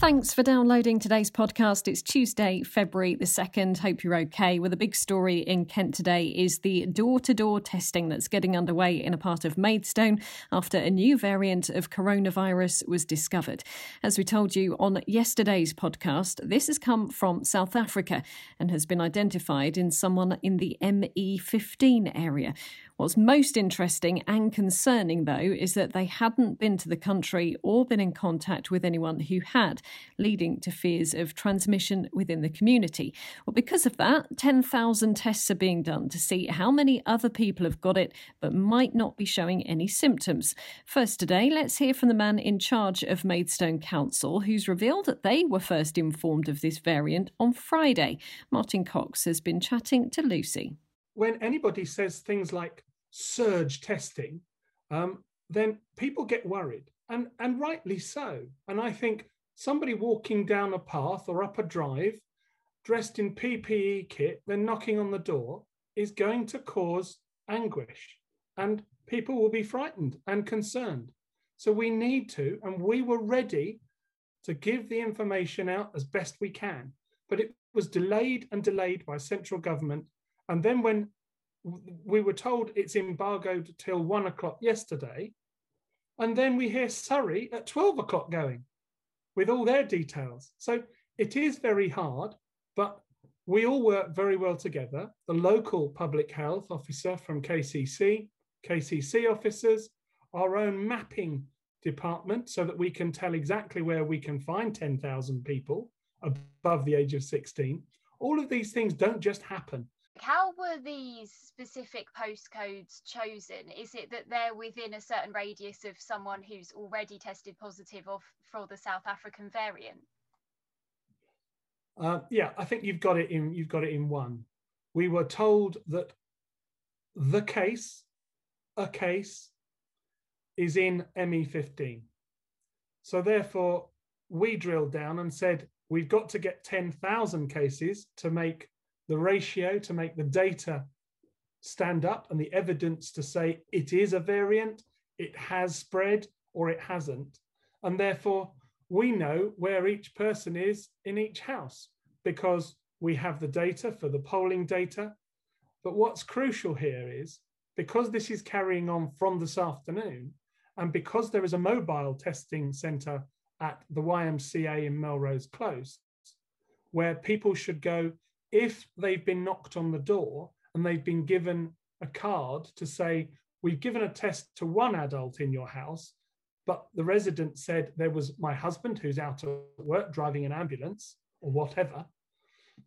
Thanks for downloading today's podcast. It's Tuesday, February the 2nd. Hope you're okay. Well, the big story in Kent today is the door to door testing that's getting underway in a part of Maidstone after a new variant of coronavirus was discovered. As we told you on yesterday's podcast, this has come from South Africa and has been identified in someone in the ME15 area. What's most interesting and concerning, though, is that they hadn't been to the country or been in contact with anyone who had, leading to fears of transmission within the community. Well, because of that, 10,000 tests are being done to see how many other people have got it but might not be showing any symptoms. First today, let's hear from the man in charge of Maidstone Council, who's revealed that they were first informed of this variant on Friday. Martin Cox has been chatting to Lucy. When anybody says things like surge testing, um, then people get worried, and and rightly so. And I think somebody walking down a path or up a drive, dressed in PPE kit, then knocking on the door, is going to cause anguish, and people will be frightened and concerned. So we need to, and we were ready to give the information out as best we can. But it was delayed and delayed by central government. And then when we were told it's embargoed till one o'clock yesterday. And then we hear Surrey at 12 o'clock going with all their details. So it is very hard, but we all work very well together. The local public health officer from KCC, KCC officers, our own mapping department, so that we can tell exactly where we can find 10,000 people above the age of 16. All of these things don't just happen. How were these specific postcodes chosen? Is it that they're within a certain radius of someone who's already tested positive for the South African variant? Uh, yeah, I think you've got it in. You've got it in one. We were told that the case, a case, is in ME15. So therefore, we drilled down and said we've got to get 10,000 cases to make the ratio to make the data stand up and the evidence to say it is a variant, it has spread, or it hasn't. And therefore, we know where each person is in each house because we have the data for the polling data. But what's crucial here is because this is carrying on from this afternoon, and because there is a mobile testing centre at the YMCA in Melrose Close, where people should go if they've been knocked on the door and they've been given a card to say, We've given a test to one adult in your house, but the resident said there was my husband who's out at work driving an ambulance or whatever,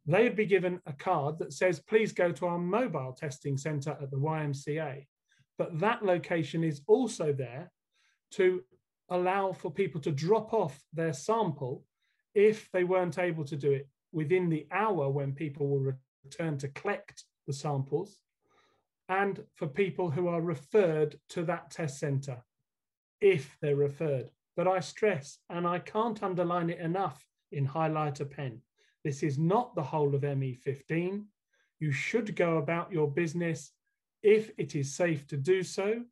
they'd be given a card that says, Please go to our mobile testing centre at the YMCA. But that location is also there to allow for people to drop off their sample if they weren't able to do it within the hour when people will return to collect the samples, and for people who are referred to that test centre, if they're referred. But I stress, and I can't underline it enough in highlighter pen, this is not the whole of ME15. You should go about your business if it is safe to do so,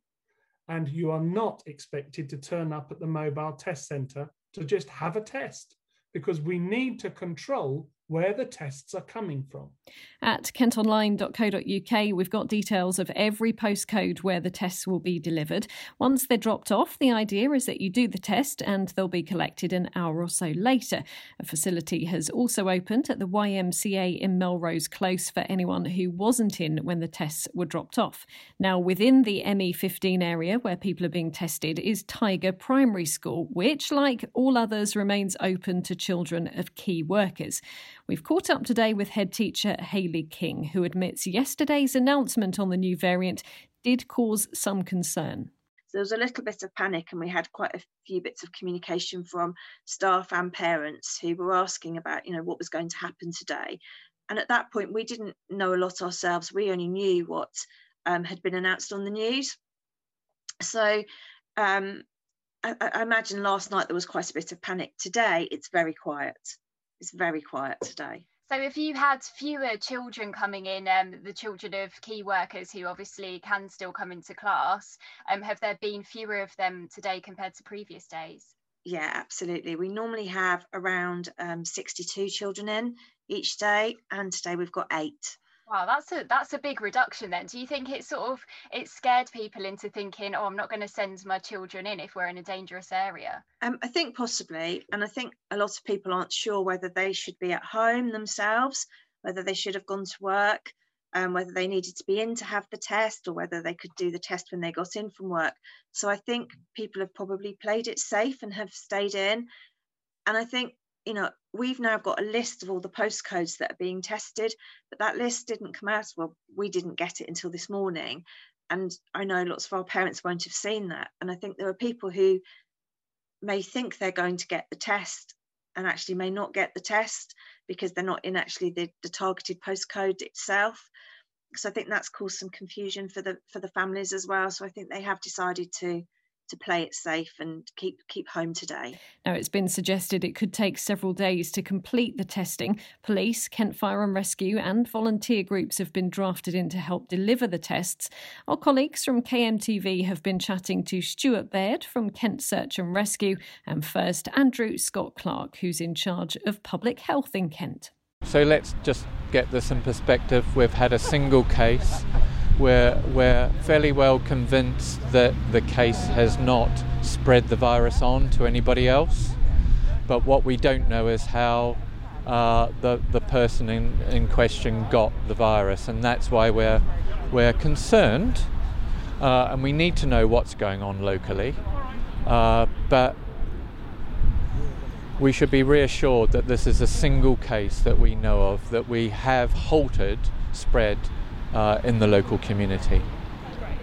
and you are not expected to turn up at the mobile test centre to just have a test because we need to control where the tests are coming from. At kentonline.co.uk, we've got details of every postcode where the tests will be delivered. Once they're dropped off, the idea is that you do the test and they'll be collected an hour or so later. A facility has also opened at the YMCA in Melrose Close for anyone who wasn't in when the tests were dropped off. Now, within the ME15 area where people are being tested is Tiger Primary School, which, like all others, remains open to children of key workers. We've caught up today with head teacher Hayley King, who admits yesterday's announcement on the new variant did cause some concern. So there was a little bit of panic, and we had quite a few bits of communication from staff and parents who were asking about, you know, what was going to happen today. And at that point, we didn't know a lot ourselves. We only knew what um, had been announced on the news. So um, I, I imagine last night there was quite a bit of panic. Today, it's very quiet. It's very quiet today. So if you had fewer children coming in, um, the children of key workers who obviously can still come into class, um, have there been fewer of them today compared to previous days? Yeah, absolutely. We normally have around um, 62 children in each day, and today we've got eight. Wow, that's a that's a big reduction then. Do you think it sort of it scared people into thinking, oh, I'm not going to send my children in if we're in a dangerous area? Um, I think possibly, and I think a lot of people aren't sure whether they should be at home themselves, whether they should have gone to work, um, whether they needed to be in to have the test, or whether they could do the test when they got in from work. So I think people have probably played it safe and have stayed in. And I think you know, we've now got a list of all the postcodes that are being tested, but that list didn't come out. Well, we didn't get it until this morning. And I know lots of our parents won't have seen that. And I think there are people who may think they're going to get the test and actually may not get the test because they're not in actually the, the targeted postcode itself. So I think that's caused some confusion for the for the families as well. So I think they have decided to to play it safe and keep keep home today. Now it's been suggested it could take several days to complete the testing. Police, Kent Fire and Rescue and volunteer groups have been drafted in to help deliver the tests. Our colleagues from KMTV have been chatting to Stuart Baird from Kent Search and Rescue and first Andrew Scott Clark who's in charge of public health in Kent. So let's just get this in perspective. We've had a single case we're, we're fairly well convinced that the case has not spread the virus on to anybody else. But what we don't know is how uh, the, the person in, in question got the virus, and that's why we're, we're concerned. Uh, and we need to know what's going on locally. Uh, but we should be reassured that this is a single case that we know of, that we have halted spread uh, in the local community.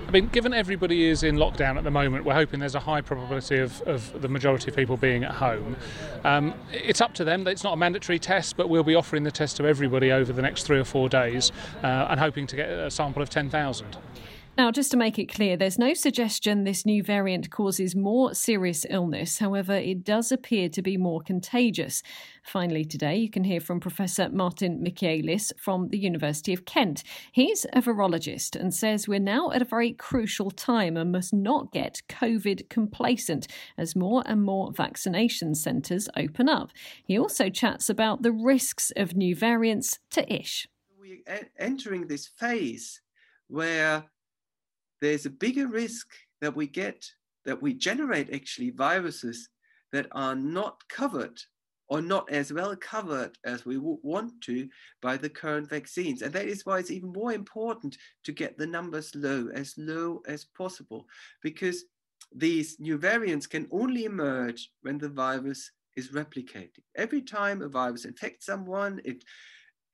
I mean, given everybody is in lockdown at the moment, we're hoping there's a high probability of, of the majority of people being at home. Um, it's up to them. It's not a mandatory test, but we'll be offering the test to everybody over the next three or four days uh, and hoping to get a sample of 10,000. Now, just to make it clear, there's no suggestion this new variant causes more serious illness. However, it does appear to be more contagious. Finally, today, you can hear from Professor Martin Michaelis from the University of Kent. He's a virologist and says we're now at a very crucial time and must not get COVID complacent as more and more vaccination centres open up. He also chats about the risks of new variants to Ish. We're entering this phase where there's a bigger risk that we get, that we generate actually viruses that are not covered or not as well covered as we want to by the current vaccines. And that is why it's even more important to get the numbers low, as low as possible, because these new variants can only emerge when the virus is replicating. Every time a virus infects someone, it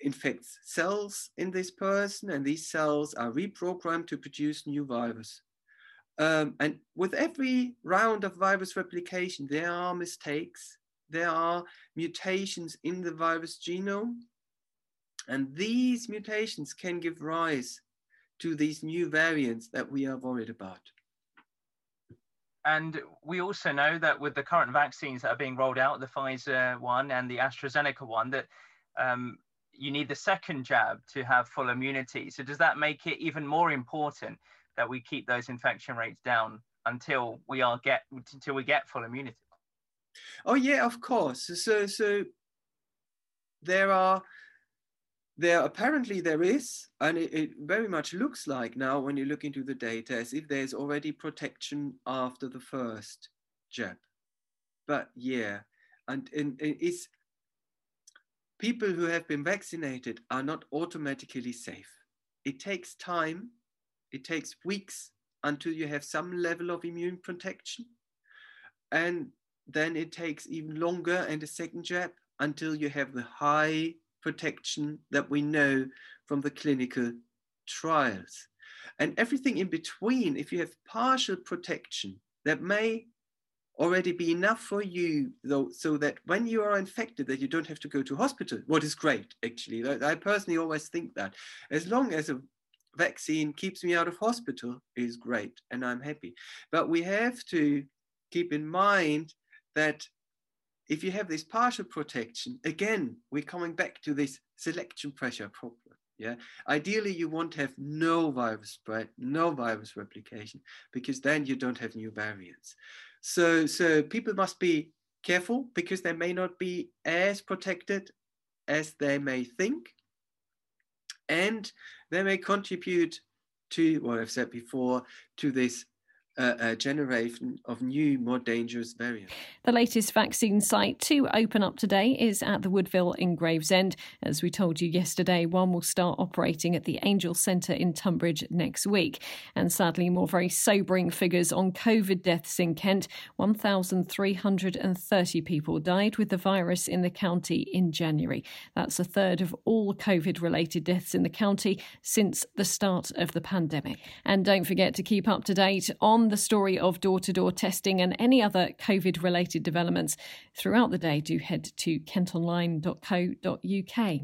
infects cells in this person, and these cells are reprogrammed to produce new virus. Um, and with every round of virus replication, there are mistakes, there are mutations in the virus genome, and these mutations can give rise to these new variants that we are worried about. And we also know that with the current vaccines that are being rolled out, the Pfizer one and the AstraZeneca one, that um, you need the second jab to have full immunity. So does that make it even more important that we keep those infection rates down until we are get until we get full immunity? Oh yeah, of course. So so there are there apparently there is, and it, it, very much looks like now when you look into the data as if there's already protection after the first jab. But yeah, and, and, and it's people who have been vaccinated are not automatically safe. It takes time, it takes weeks until you have some level of immune protection. And then it takes even longer and a second jab until you have the high protection that we know from the clinical trials. And everything in between, if you have partial protection, that may already be enough for you though so that when you are infected that you don't have to go to hospital what is great actually i personally always think that as long as a vaccine keeps me out of hospital is great and i'm happy but we have to keep in mind that if you have this partial protection, again, we're coming back to this selection pressure problem. Yeah, ideally you want to have no virus spread, no virus replication, because then you don't have new variants. So, so people must be careful because they may not be as protected as they may think, and they may contribute to what I've said before to this a, generation of new, more dangerous variants. The latest vaccine site to open up today is at the Woodville in Gravesend. As we told you yesterday, one will start operating at the Angel Centre in Tonbridge next week. And sadly, more very sobering figures on COVID deaths in Kent. 1,330 people died with the virus in the county in January. That's a third of all COVID related deaths in the county since the start of the pandemic. And don't forget to keep up to date on the story of door to door testing and any other COVID related developments throughout the day, do head to kentonline.co.uk.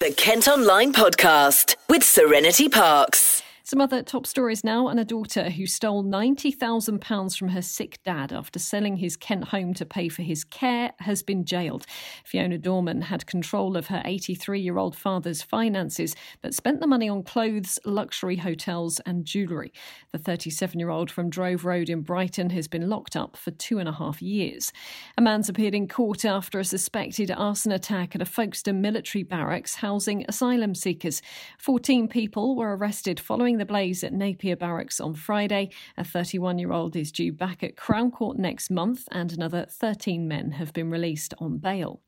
The Kent Online Podcast with Serenity Parks. Some other top stories now and a daughter who stole £90,000 from her sick dad after selling his Kent home to pay for his care has been jailed. Fiona Dorman had control of her 83 year old father's finances, but spent the money on clothes, luxury hotels, and jewellery. The 37 year old from Drove Road in Brighton has been locked up for two and a half years. A man's appeared in court after a suspected arson attack at a Folkestone military barracks housing asylum seekers. 14 people were arrested following the blaze at Napier Barracks on Friday. A 31 year old is due back at Crown Court next month, and another 13 men have been released on bail.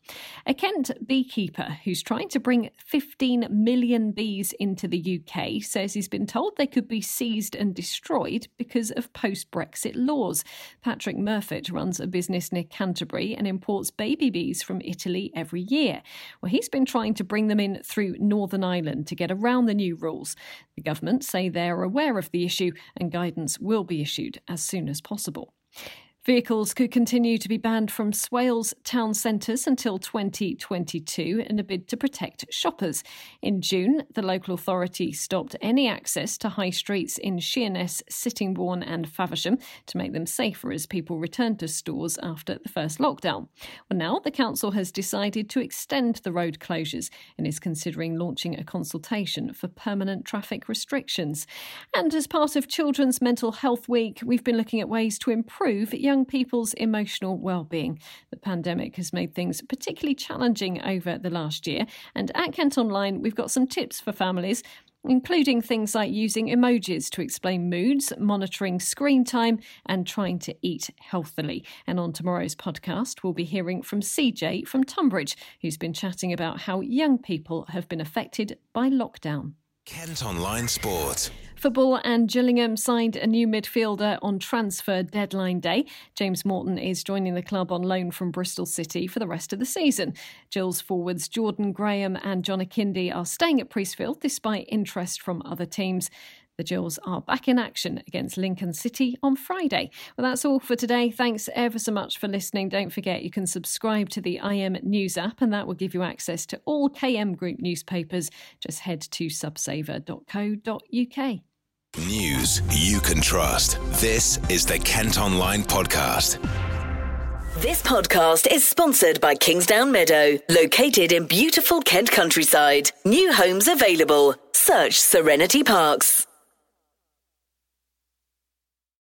A Kent beekeeper who's trying to bring 15 million bees into the UK says he's been told they could be seized and destroyed because of post Brexit laws. Patrick Murfitt runs a business near Canterbury and imports baby bees from Italy every year. Well, he's been trying to bring them in through Northern Ireland to get around the new rules. The government say they are aware of the issue and guidance will be issued as soon as possible. Vehicles could continue to be banned from Swale's town centres until 2022 in a bid to protect shoppers. In June, the local authority stopped any access to high streets in Sheerness, Sittingbourne, and Faversham to make them safer as people returned to stores after the first lockdown. Well, now the council has decided to extend the road closures and is considering launching a consultation for permanent traffic restrictions. And as part of Children's Mental Health Week, we've been looking at ways to improve young people's emotional well-being. The pandemic has made things particularly challenging over the last year, and at Kent Online, we've got some tips for families including things like using emojis to explain moods, monitoring screen time, and trying to eat healthily. And on tomorrow's podcast, we'll be hearing from CJ from Tunbridge, who's been chatting about how young people have been affected by lockdown. Kent Online Sport. Football and Gillingham signed a new midfielder on transfer deadline day. James Morton is joining the club on loan from Bristol City for the rest of the season. Gills' forwards Jordan Graham and John Akinde are staying at Priestfield despite interest from other teams. The Gills are back in action against Lincoln City on Friday. Well, that's all for today. Thanks ever so much for listening. Don't forget you can subscribe to the IM News app, and that will give you access to all KM Group newspapers. Just head to subsaver.co.uk. News you can trust. This is the Kent Online Podcast. This podcast is sponsored by Kingsdown Meadow, located in beautiful Kent countryside. New homes available. Search Serenity Parks.